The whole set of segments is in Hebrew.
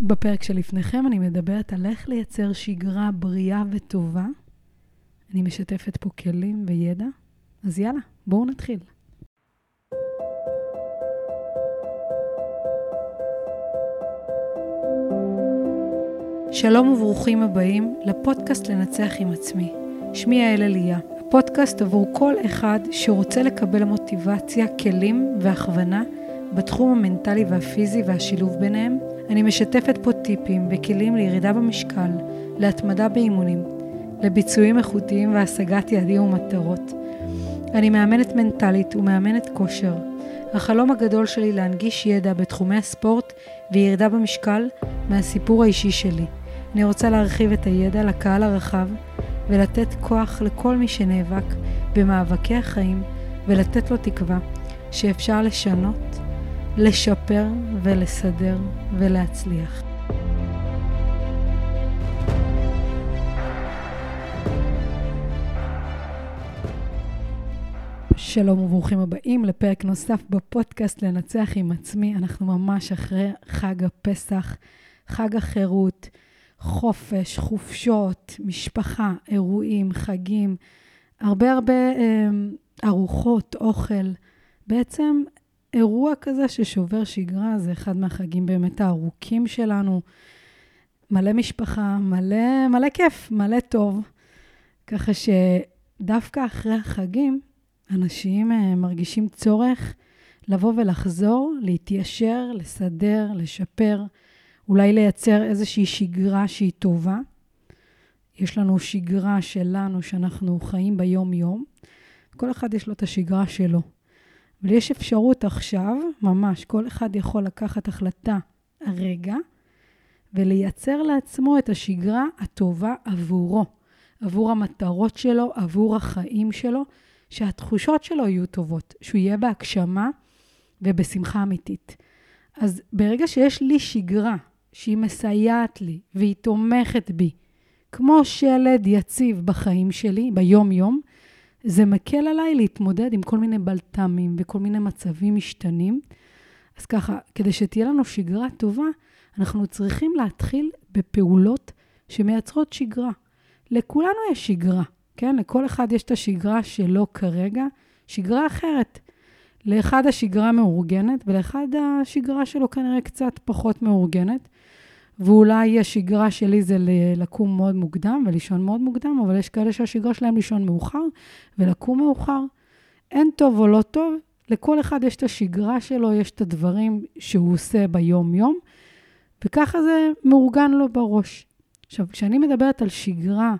בפרק שלפניכם אני מדברת על איך לייצר שגרה בריאה וטובה. אני משתפת פה כלים וידע, אז יאללה, בואו נתחיל. שלום וברוכים הבאים לפודקאסט לנצח עם עצמי. שמי יעל אליה, הפודקאסט עבור כל אחד שרוצה לקבל מוטיבציה, כלים והכוונה בתחום המנטלי והפיזי והשילוב ביניהם. אני משתפת פה טיפים וכלים לירידה במשקל, להתמדה באימונים, לביצועים איכותיים והשגת יעדים ומטרות. אני מאמנת מנטלית ומאמנת כושר. החלום הגדול שלי להנגיש ידע בתחומי הספורט וירידה במשקל מהסיפור האישי שלי. אני רוצה להרחיב את הידע לקהל הרחב ולתת כוח לכל מי שנאבק במאבקי החיים ולתת לו תקווה שאפשר לשנות, לשפר ולסדר ולהצליח. שלום וברוכים הבאים לפרק נוסף בפודקאסט לנצח עם עצמי. אנחנו ממש אחרי חג הפסח, חג החירות, חופש, חופשות, משפחה, אירועים, חגים, הרבה הרבה אה, ארוחות, אוכל. בעצם אירוע כזה ששובר שגרה, זה אחד מהחגים באמת הארוכים שלנו. מלא משפחה, מלא, מלא כיף, מלא טוב. ככה שדווקא אחרי החגים, אנשים אה, מרגישים צורך לבוא ולחזור, להתיישר, לסדר, לשפר, אולי לייצר איזושהי שגרה שהיא טובה. יש לנו שגרה שלנו שאנחנו חיים ביום-יום. כל אחד יש לו את השגרה שלו. אבל יש אפשרות עכשיו, ממש, כל אחד יכול לקחת החלטה הרגע ולייצר לעצמו את השגרה הטובה עבורו, עבור המטרות שלו, עבור החיים שלו, שהתחושות שלו יהיו טובות, שהוא יהיה בהגשמה ובשמחה אמיתית. אז ברגע שיש לי שגרה שהיא מסייעת לי והיא תומכת בי, כמו שלד יציב בחיים שלי, ביום-יום, זה מקל עליי להתמודד עם כל מיני בלת"מים וכל מיני מצבים משתנים. אז ככה, כדי שתהיה לנו שגרה טובה, אנחנו צריכים להתחיל בפעולות שמייצרות שגרה. לכולנו יש שגרה, כן? לכל אחד יש את השגרה שלו כרגע, שגרה אחרת. לאחד השגרה מאורגנת, ולאחד השגרה שלו כנראה קצת פחות מאורגנת. ואולי השגרה שלי זה לקום מאוד מוקדם ולישון מאוד מוקדם, אבל יש כאלה שהשגרה שלהם לישון מאוחר ולקום מאוחר. אין טוב או לא טוב, לכל אחד יש את השגרה שלו, יש את הדברים שהוא עושה ביום-יום, וככה זה מאורגן לו בראש. עכשיו, כשאני מדברת על שגרה,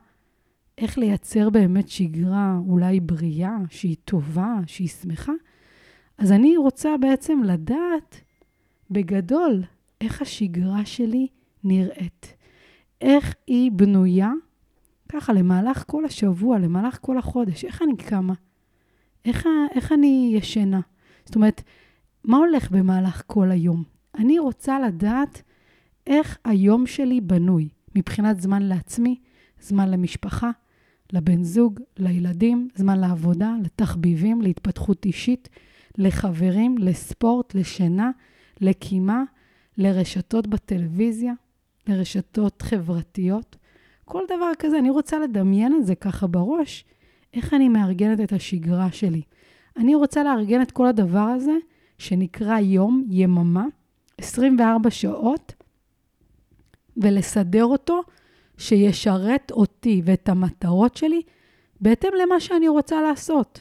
איך לייצר באמת שגרה אולי בריאה, שהיא טובה, שהיא שמחה, אז אני רוצה בעצם לדעת בגדול איך השגרה שלי נראית. איך היא בנויה, ככה, למהלך כל השבוע, למהלך כל החודש, איך אני קמה? איך, איך אני ישנה? זאת אומרת, מה הולך במהלך כל היום? אני רוצה לדעת איך היום שלי בנוי, מבחינת זמן לעצמי, זמן למשפחה, לבן זוג, לילדים, זמן לעבודה, לתחביבים, להתפתחות אישית, לחברים, לספורט, לשינה, לקימה, לרשתות בטלוויזיה. לרשתות חברתיות. כל דבר כזה, אני רוצה לדמיין את זה ככה בראש, איך אני מארגנת את השגרה שלי. אני רוצה לארגן את כל הדבר הזה, שנקרא יום, יממה, 24 שעות, ולסדר אותו שישרת אותי ואת המטרות שלי בהתאם למה שאני רוצה לעשות.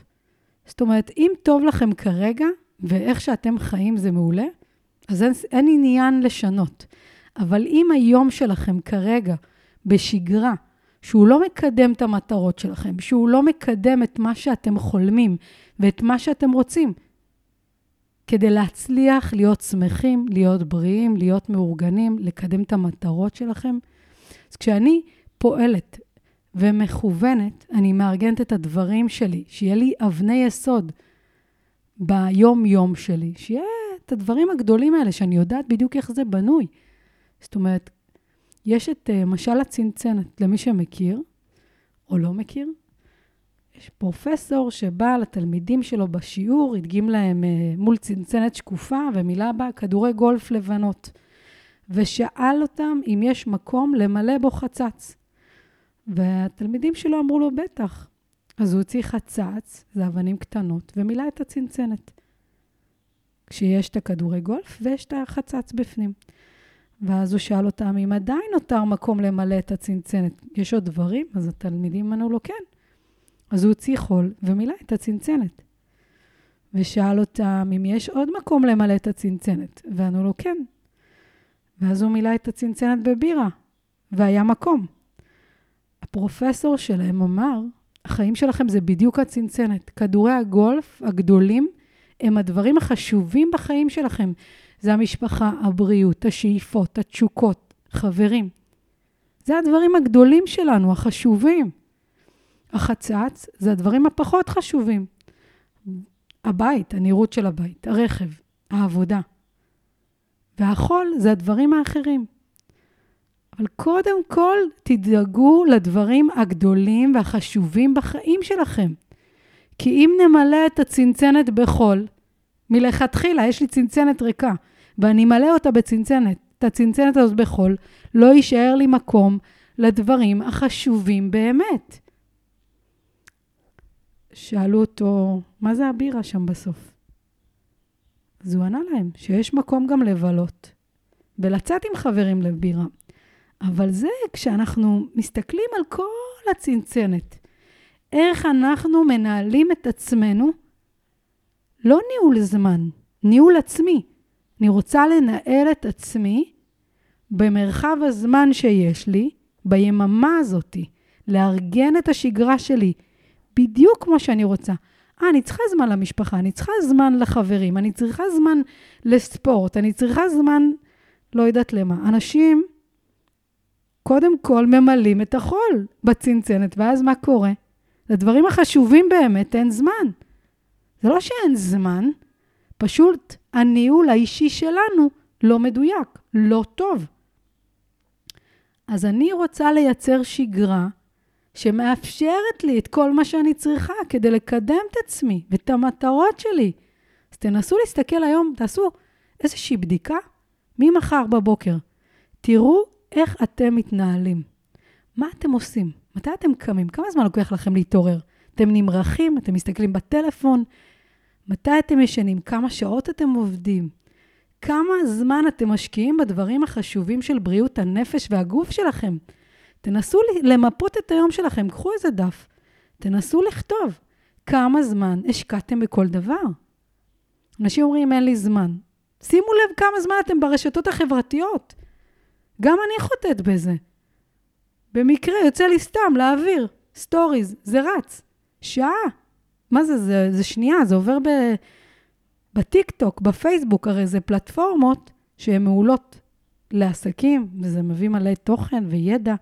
זאת אומרת, אם טוב לכם כרגע, ואיך שאתם חיים זה מעולה, אז אין, אין עניין לשנות. אבל אם היום שלכם כרגע בשגרה, שהוא לא מקדם את המטרות שלכם, שהוא לא מקדם את מה שאתם חולמים ואת מה שאתם רוצים, כדי להצליח להיות שמחים, להיות בריאים, להיות מאורגנים, לקדם את המטרות שלכם. אז כשאני פועלת ומכוונת, אני מארגנת את הדברים שלי, שיהיה לי אבני יסוד ביום-יום שלי, שיהיה את הדברים הגדולים האלה, שאני יודעת בדיוק איך זה בנוי. זאת אומרת, יש את uh, משל הצנצנת, למי שמכיר או לא מכיר. יש פרופסור שבא לתלמידים שלו בשיעור, הדגים להם uh, מול צנצנת שקופה ומילא בה כדורי גולף לבנות. ושאל אותם אם יש מקום למלא בו חצץ. והתלמידים שלו אמרו לו, בטח. אז הוא הוציא חצץ, זה אבנים קטנות, ומילא את הצנצנת. כשיש את הכדורי גולף ויש את החצץ בפנים. ואז הוא שאל אותם אם עדיין נותר מקום למלא את הצנצנת. יש עוד דברים? אז התלמידים ענו לו כן. אז הוא הוציא חול ומילא את הצנצנת. ושאל אותם אם יש עוד מקום למלא את הצנצנת, וענו לו כן. ואז הוא מילא את הצנצנת בבירה, והיה מקום. הפרופסור שלהם אמר, החיים שלכם זה בדיוק הצנצנת. כדורי הגולף הגדולים הם הדברים החשובים בחיים שלכם. זה המשפחה, הבריאות, השאיפות, התשוקות, חברים. זה הדברים הגדולים שלנו, החשובים. החצץ זה הדברים הפחות חשובים. הבית, הנראות של הבית, הרכב, העבודה. והחול זה הדברים האחרים. אבל קודם כל, תדאגו לדברים הגדולים והחשובים בחיים שלכם. כי אם נמלא את הצנצנת בחול, מלכתחילה יש לי צנצנת ריקה, ואני אמלא אותה בצנצנת, את הצנצנת הזאת בחול, לא יישאר לי מקום לדברים החשובים באמת. שאלו אותו, מה זה הבירה שם בסוף? אז הוא ענה להם שיש מקום גם לבלות ולצאת עם חברים לבירה. אבל זה כשאנחנו מסתכלים על כל הצנצנת, איך אנחנו מנהלים את עצמנו, לא ניהול זמן, ניהול עצמי. אני רוצה לנהל את עצמי במרחב הזמן שיש לי, ביממה הזאתי, לארגן את השגרה שלי, בדיוק כמו שאני רוצה. אה, אני צריכה זמן למשפחה, אני צריכה זמן לחברים, אני צריכה זמן לספורט, אני צריכה זמן, לא יודעת למה. אנשים קודם כל ממלאים את החול בצנצנת, ואז מה קורה? לדברים החשובים באמת אין זמן. זה לא שאין זמן, פשוט הניהול האישי שלנו לא מדויק, לא טוב. אז אני רוצה לייצר שגרה שמאפשרת לי את כל מה שאני צריכה כדי לקדם את עצמי ואת המטרות שלי. אז תנסו להסתכל היום, תעשו איזושהי בדיקה ממחר בבוקר. תראו איך אתם מתנהלים. מה אתם עושים? מתי אתם קמים? כמה זמן לוקח לכם להתעורר? אתם נמרחים? אתם מסתכלים בטלפון? מתי אתם ישנים? כמה שעות אתם עובדים? כמה זמן אתם משקיעים בדברים החשובים של בריאות הנפש והגוף שלכם? תנסו למפות את היום שלכם, קחו איזה דף, תנסו לכתוב כמה זמן השקעתם בכל דבר. אנשים אומרים, אין לי זמן. שימו לב כמה זמן אתם ברשתות החברתיות. גם אני חוטאת בזה. במקרה יוצא לי סתם להעביר stories, זה רץ. שעה. מה זה, זה, זה שנייה, זה עובר ב, בטיקטוק, בפייסבוק, הרי זה פלטפורמות שהן מעולות לעסקים, וזה מביא מלא תוכן וידע.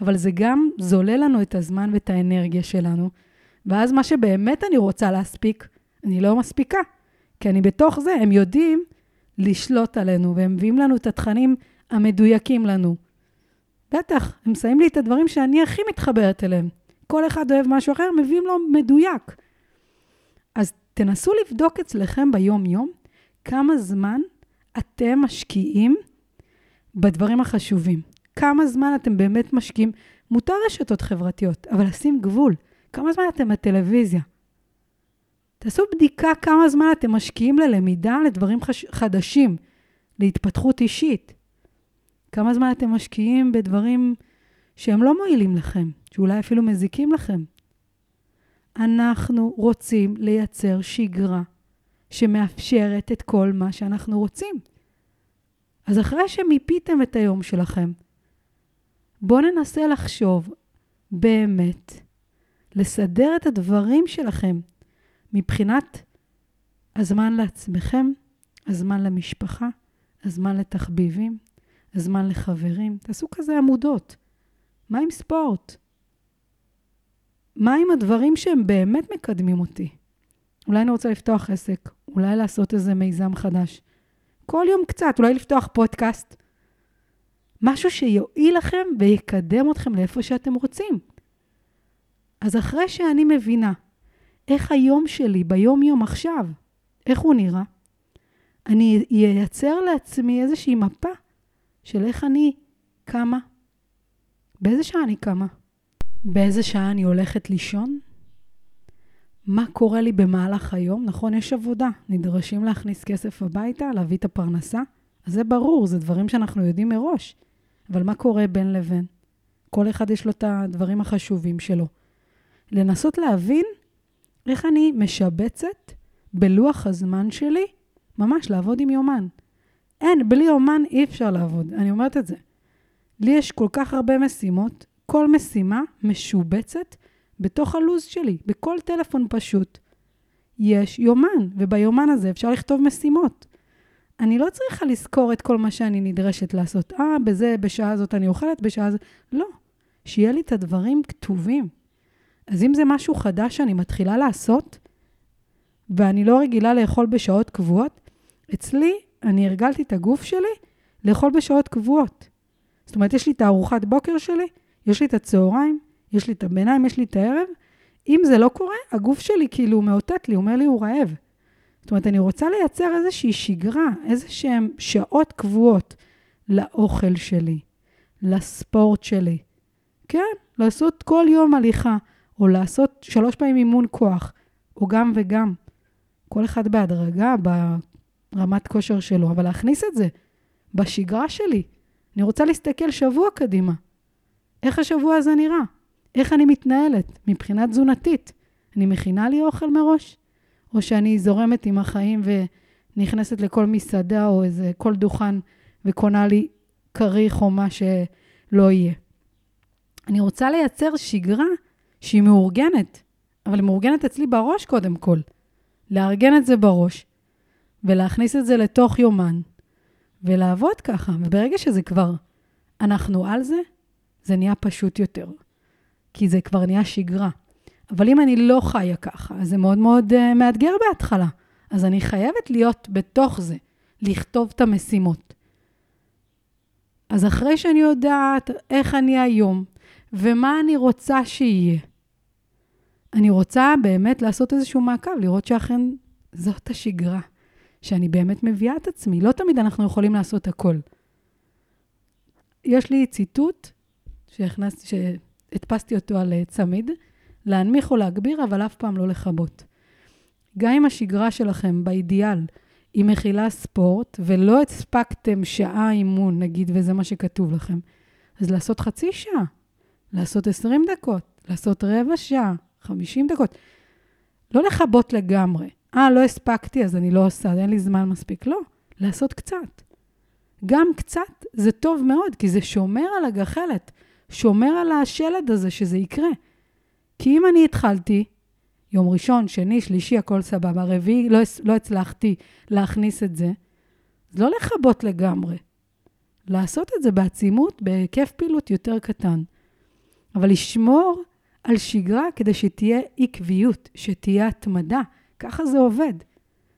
אבל זה גם זולל לנו את הזמן ואת האנרגיה שלנו, ואז מה שבאמת אני רוצה להספיק, אני לא מספיקה. כי אני בתוך זה, הם יודעים לשלוט עלינו, והם מביאים לנו את התכנים המדויקים לנו. בטח, הם שמים לי את הדברים שאני הכי מתחברת אליהם. כל אחד אוהב משהו אחר, מביאים לו מדויק. אז תנסו לבדוק אצלכם ביום-יום כמה זמן אתם משקיעים בדברים החשובים. כמה זמן אתם באמת משקיעים. מותר רשתות חברתיות, אבל לשים גבול. כמה זמן אתם בטלוויזיה? תעשו בדיקה כמה זמן אתם משקיעים ללמידה, לדברים חש... חדשים, להתפתחות אישית. כמה זמן אתם משקיעים בדברים שהם לא מועילים לכם, שאולי אפילו מזיקים לכם. אנחנו רוצים לייצר שגרה שמאפשרת את כל מה שאנחנו רוצים. אז אחרי שמיפיתם את היום שלכם, בואו ננסה לחשוב באמת, לסדר את הדברים שלכם מבחינת הזמן לעצמכם, הזמן למשפחה, הזמן לתחביבים, הזמן לחברים. תעשו כזה עמודות. מה עם ספורט? מה עם הדברים שהם באמת מקדמים אותי? אולי אני רוצה לפתוח עסק, אולי לעשות איזה מיזם חדש. כל יום קצת, אולי לפתוח פודקאסט, משהו שיועיל לכם ויקדם אתכם לאיפה שאתם רוצים. אז אחרי שאני מבינה איך היום שלי, ביום-יום עכשיו, איך הוא נראה, אני אייצר לעצמי איזושהי מפה של איך אני קמה, באיזה שעה אני קמה, באיזה שעה אני הולכת לישון, מה קורה לי במהלך היום. נכון, יש עבודה, נדרשים להכניס כסף הביתה, להביא את הפרנסה. אז זה ברור, זה דברים שאנחנו יודעים מראש. אבל מה קורה בין לבין? כל אחד יש לו את הדברים החשובים שלו. לנסות להבין איך אני משבצת בלוח הזמן שלי, ממש לעבוד עם יומן. אין, בלי יומן אי אפשר לעבוד, אני אומרת את זה. לי יש כל כך הרבה משימות, כל משימה משובצת בתוך הלו"ז שלי, בכל טלפון פשוט. יש יומן, וביומן הזה אפשר לכתוב משימות. אני לא צריכה לזכור את כל מה שאני נדרשת לעשות. אה, בזה, בשעה הזאת אני אוכלת, בשעה הזאת... לא. שיהיה לי את הדברים כתובים. אז אם זה משהו חדש שאני מתחילה לעשות, ואני לא רגילה לאכול בשעות קבועות, אצלי, אני הרגלתי את הגוף שלי לאכול בשעות קבועות. זאת אומרת, יש לי את הארוחת בוקר שלי, יש לי את הצהריים, יש לי את הביניים, יש לי את הערב. אם זה לא קורה, הגוף שלי כאילו מאותת לי, אומר לי, הוא רעב. זאת אומרת, אני רוצה לייצר איזושהי שגרה, איזה שהן שעות קבועות לאוכל שלי, לספורט שלי. כן, לעשות כל יום הליכה, או לעשות שלוש פעמים אימון כוח, או גם וגם. כל אחד בהדרגה, ברמת כושר שלו, אבל להכניס את זה בשגרה שלי. אני רוצה להסתכל שבוע קדימה. איך השבוע הזה נראה? איך אני מתנהלת מבחינה תזונתית? אני מכינה לי אוכל מראש? או שאני זורמת עם החיים ונכנסת לכל מסעדה או איזה כל דוכן וקונה לי כריך או מה שלא יהיה. אני רוצה לייצר שגרה שהיא מאורגנת, אבל היא מאורגנת אצלי בראש קודם כל. לארגן את זה בראש, ולהכניס את זה לתוך יומן, ולעבוד ככה. וברגע שזה כבר, אנחנו על זה, זה נהיה פשוט יותר. כי זה כבר נהיה שגרה. אבל אם אני לא חיה ככה, אז זה מאוד מאוד uh, מאתגר בהתחלה. אז אני חייבת להיות בתוך זה, לכתוב את המשימות. אז אחרי שאני יודעת איך אני היום, ומה אני רוצה שיהיה, אני רוצה באמת לעשות איזשהו מעקב, לראות שאכן זאת השגרה, שאני באמת מביאה את עצמי. לא תמיד אנחנו יכולים לעשות הכל. יש לי ציטוט שהכנסתי, שהדפסתי אותו על אה, צמיד, להנמיך או להגביר, אבל אף פעם לא לכבות. גם אם השגרה שלכם, באידיאל, היא מכילה ספורט, ולא הספקתם שעה אימון, נגיד, וזה מה שכתוב לכם, אז לעשות חצי שעה, לעשות 20 דקות, לעשות רבע שעה, 50 דקות. לא לכבות לגמרי. אה, לא הספקתי, אז אני לא עושה, אין לי זמן מספיק. לא, לעשות קצת. גם קצת זה טוב מאוד, כי זה שומר על הגחלת, שומר על השלד הזה שזה יקרה. כי אם אני התחלתי, יום ראשון, שני, שלישי, הכל סבבה, רביעי, לא, לא הצלחתי להכניס את זה, אז לא לכבות לגמרי. לעשות את זה בעצימות, בהיקף פעילות יותר קטן. אבל לשמור על שגרה כדי שתהיה עקביות, שתהיה התמדה. ככה זה עובד.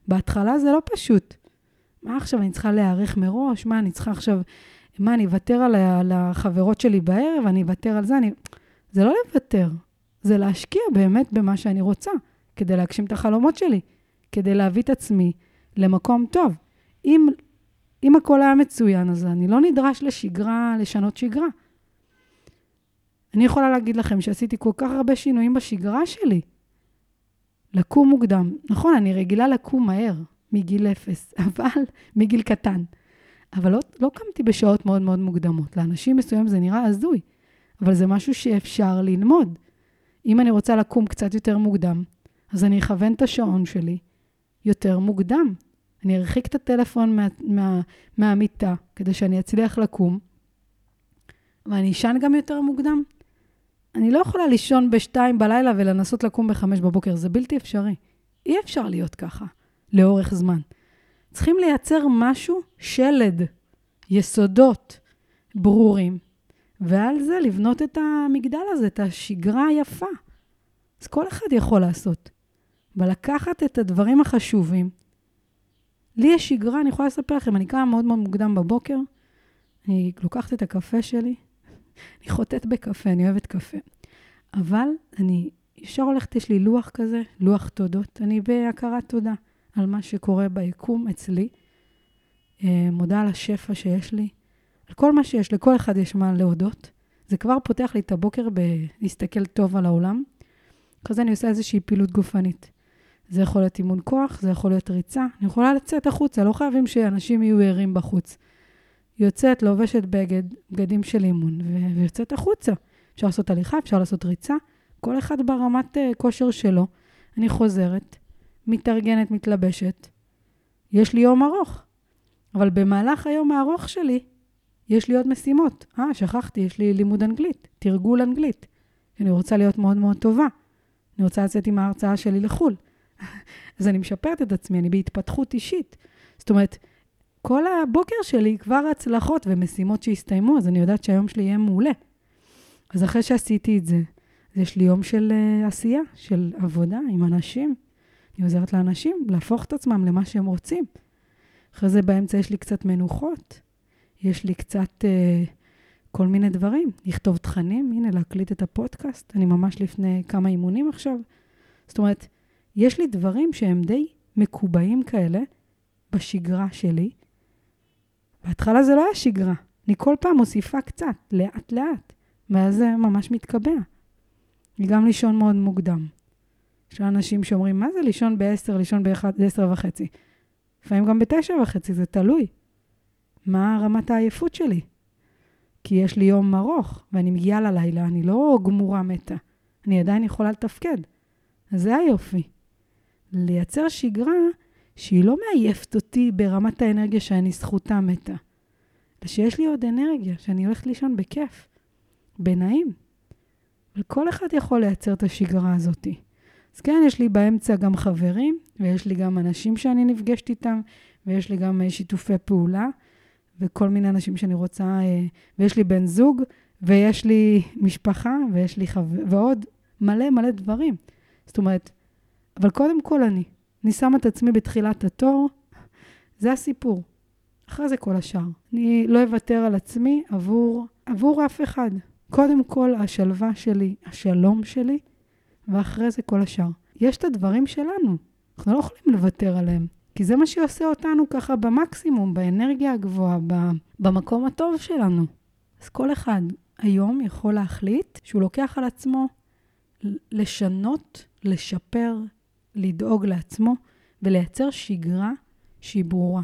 בהתחלה זה לא פשוט. מה עכשיו, אני צריכה להיערך מראש? מה, אני צריכה עכשיו... מה, אני אוותר על החברות שלי בערב? אני אוותר על זה? אני... זה לא לוותר, זה להשקיע באמת במה שאני רוצה, כדי להגשים את החלומות שלי, כדי להביא את עצמי למקום טוב. אם, אם הכל היה מצוין, אז אני לא נדרש לשגרה, לשנות שגרה. אני יכולה להגיד לכם שעשיתי כל כך הרבה שינויים בשגרה שלי. לקום מוקדם. נכון, אני רגילה לקום מהר, מגיל אפס, אבל, מגיל קטן. אבל לא, לא קמתי בשעות מאוד מאוד מוקדמות. לאנשים מסוימים זה נראה הזוי, אבל זה משהו שאפשר ללמוד. אם אני רוצה לקום קצת יותר מוקדם, אז אני אכוון את השעון שלי יותר מוקדם. אני ארחיק את הטלפון מה, מה, מהמיטה כדי שאני אצליח לקום, ואני אשן גם יותר מוקדם. אני לא יכולה לישון בשתיים בלילה ולנסות לקום בחמש בבוקר, זה בלתי אפשרי. אי אפשר להיות ככה לאורך זמן. צריכים לייצר משהו, שלד, יסודות ברורים, ועל זה לבנות את המגדל הזה, את השגרה היפה. אז כל אחד יכול לעשות. ולקחת את הדברים החשובים. לי יש שגרה, אני יכולה לספר לכם, אני קמה מאוד מאוד מוקדם בבוקר, אני לוקחת את הקפה שלי, אני חוטאת בקפה, אני אוהבת קפה. אבל אני ישר הולכת, יש לי לוח כזה, לוח תודות. אני בהכרת תודה על מה שקורה ביקום אצלי. אה, מודה על השפע שיש לי, על כל מה שיש, לכל אחד יש מה להודות. זה כבר פותח לי את הבוקר בלהסתכל טוב על העולם. אחרי זה אני עושה איזושהי פעילות גופנית. זה יכול להיות אימון כוח, זה יכול להיות ריצה. אני יכולה לצאת החוצה, לא חייבים שאנשים יהיו ערים בחוץ. יוצאת, לובשת בגד, בגדים של אימון, ו- ויוצאת החוצה. אפשר לעשות הליכה, אפשר לעשות ריצה, כל אחד ברמת uh, כושר שלו. אני חוזרת, מתארגנת, מתלבשת. יש לי יום ארוך, אבל במהלך היום הארוך שלי, יש לי עוד משימות. אה, שכחתי, יש לי לימוד אנגלית, תרגול אנגלית. אני רוצה להיות מאוד מאוד טובה. אני רוצה לצאת עם ההרצאה שלי לחו"ל. אז אני משפרת את עצמי, אני בהתפתחות אישית. זאת אומרת, כל הבוקר שלי כבר הצלחות ומשימות שהסתיימו, אז אני יודעת שהיום שלי יהיה מעולה. אז אחרי שעשיתי את זה, אז יש לי יום של uh, עשייה, של עבודה עם אנשים. אני עוזרת לאנשים להפוך את עצמם למה שהם רוצים. אחרי זה באמצע יש לי קצת מנוחות, יש לי קצת uh, כל מיני דברים, לכתוב תכנים, הנה, להקליט את הפודקאסט. אני ממש לפני כמה אימונים עכשיו. זאת אומרת, יש לי דברים שהם די מקובעים כאלה בשגרה שלי. בהתחלה זה לא היה שגרה, אני כל פעם מוסיפה קצת, לאט-לאט, ואז זה ממש מתקבע. וגם לישון מאוד מוקדם. יש אנשים שאומרים, מה זה לישון ב-10, לישון ב-10 וחצי? לפעמים גם ב-9 וחצי, זה תלוי. מה רמת העייפות שלי? כי יש לי יום ארוך, ואני מגיעה ללילה, אני לא גמורה מתה. אני עדיין יכולה לתפקד. אז זה היופי. לייצר שגרה שהיא לא מעייפת אותי ברמת האנרגיה שאני זכותה מתה, אלא שיש לי עוד אנרגיה, שאני הולכת לישון בכיף, בנעים. וכל אחד יכול לייצר את השגרה הזאת. אז כן, יש לי באמצע גם חברים, ויש לי גם אנשים שאני נפגשת איתם, ויש לי גם אה, שיתופי פעולה, וכל מיני אנשים שאני רוצה, אה, ויש לי בן זוג, ויש לי משפחה, ויש לי חבר, ועוד מלא מלא דברים. זאת אומרת, אבל קודם כל אני. אני שמה את עצמי בתחילת התור, זה הסיפור. אחרי זה כל השאר. אני לא אוותר על עצמי עבור, עבור אף אחד. קודם כל, השלווה שלי, השלום שלי, ואחרי זה כל השאר. יש את הדברים שלנו, אנחנו לא יכולים לוותר עליהם, כי זה מה שעושה אותנו ככה במקסימום, באנרגיה הגבוהה, במקום הטוב שלנו. אז כל אחד היום יכול להחליט שהוא לוקח על עצמו לשנות, לשפר, לדאוג לעצמו ולייצר שגרה שהיא ברורה.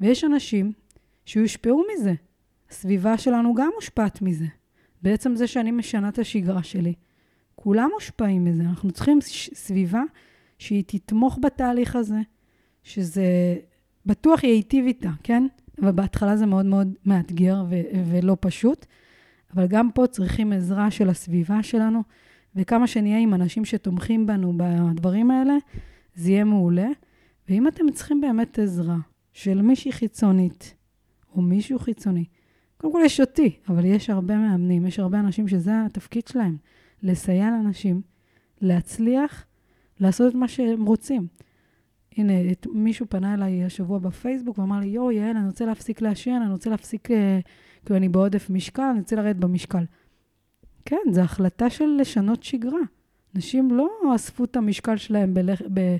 ויש אנשים שיושפעו מזה. הסביבה שלנו גם מושפעת מזה. בעצם זה שאני משנה את השגרה שלי. כולם מושפעים מזה. אנחנו צריכים סביבה שהיא תתמוך בתהליך הזה, שזה בטוח ייטיב איתה, כן? ובהתחלה זה מאוד מאוד מאתגר ו- ולא פשוט, אבל גם פה צריכים עזרה של הסביבה שלנו, וכמה שנהיה עם אנשים שתומכים בנו בדברים האלה, זה יהיה מעולה. ואם אתם צריכים באמת עזרה של מישהי חיצונית, או מישהו חיצוני, קודם כל יש אותי, אבל יש הרבה מאמנים, יש הרבה אנשים שזה התפקיד שלהם, לסייע לאנשים להצליח לעשות את מה שהם רוצים. הנה, את, מישהו פנה אליי השבוע בפייסבוק ואמר לי, יואו, יעל, אני רוצה להפסיק לעשן, אני רוצה להפסיק, אה, כאילו אני בעודף משקל, אני רוצה לרדת במשקל. כן, זו החלטה של לשנות שגרה. אנשים לא אספו את המשקל שלהם בלח, ב,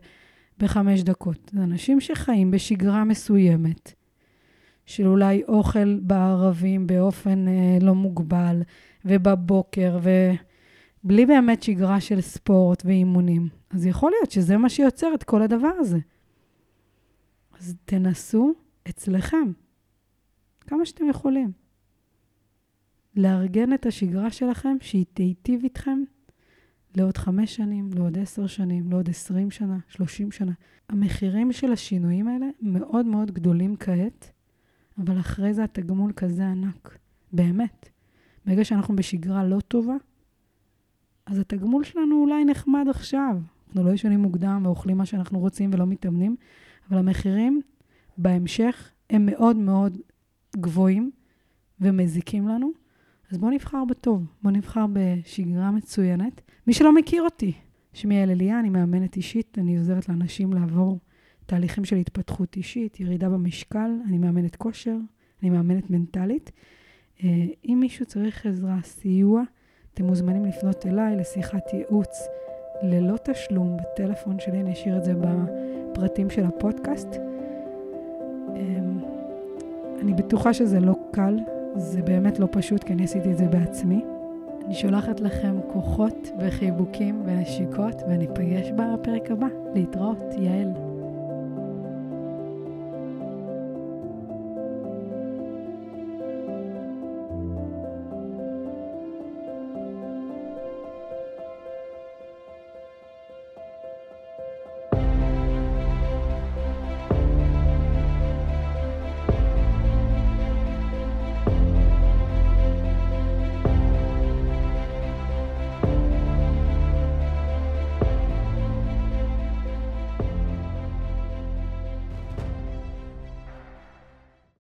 בחמש דקות. זה אנשים שחיים בשגרה מסוימת, של אולי אוכל בערבים באופן אה, לא מוגבל, ובבוקר, ובלי באמת שגרה של ספורט ואימונים. אז יכול להיות שזה מה שיוצר את כל הדבר הזה. אז תנסו אצלכם, כמה שאתם יכולים. לארגן את השגרה שלכם, שהיא תיטיב איתכם לעוד חמש שנים, לעוד עשר שנים, לעוד עשרים שנה, שלושים שנה. המחירים של השינויים האלה מאוד מאוד גדולים כעת, אבל אחרי זה התגמול כזה ענק. באמת. ברגע שאנחנו בשגרה לא טובה, אז התגמול שלנו אולי נחמד עכשיו. אנחנו לא ישנים מוקדם ואוכלים מה שאנחנו רוצים ולא מתאמנים, אבל המחירים בהמשך הם מאוד מאוד גבוהים ומזיקים לנו. אז בואו נבחר בטוב, בואו נבחר בשגרה מצוינת. מי שלא מכיר אותי, שמי יעל אליה, אני מאמנת אישית, אני עוזרת לאנשים לעבור תהליכים של התפתחות אישית, ירידה במשקל, אני מאמנת כושר, אני מאמנת מנטלית. אה, אם מישהו צריך עזרה, סיוע, אתם מוזמנים לפנות אליי לשיחת ייעוץ ללא תשלום בטלפון שלי, אני אשאיר את זה בפרטים של הפודקאסט. אמ, אני בטוחה שזה לא קל, זה באמת לא פשוט, כי אני עשיתי את זה בעצמי. אני שולחת לכם כוחות וחיבוקים ונשיקות, וניפגש בפרק הבא. להתראות, יעל.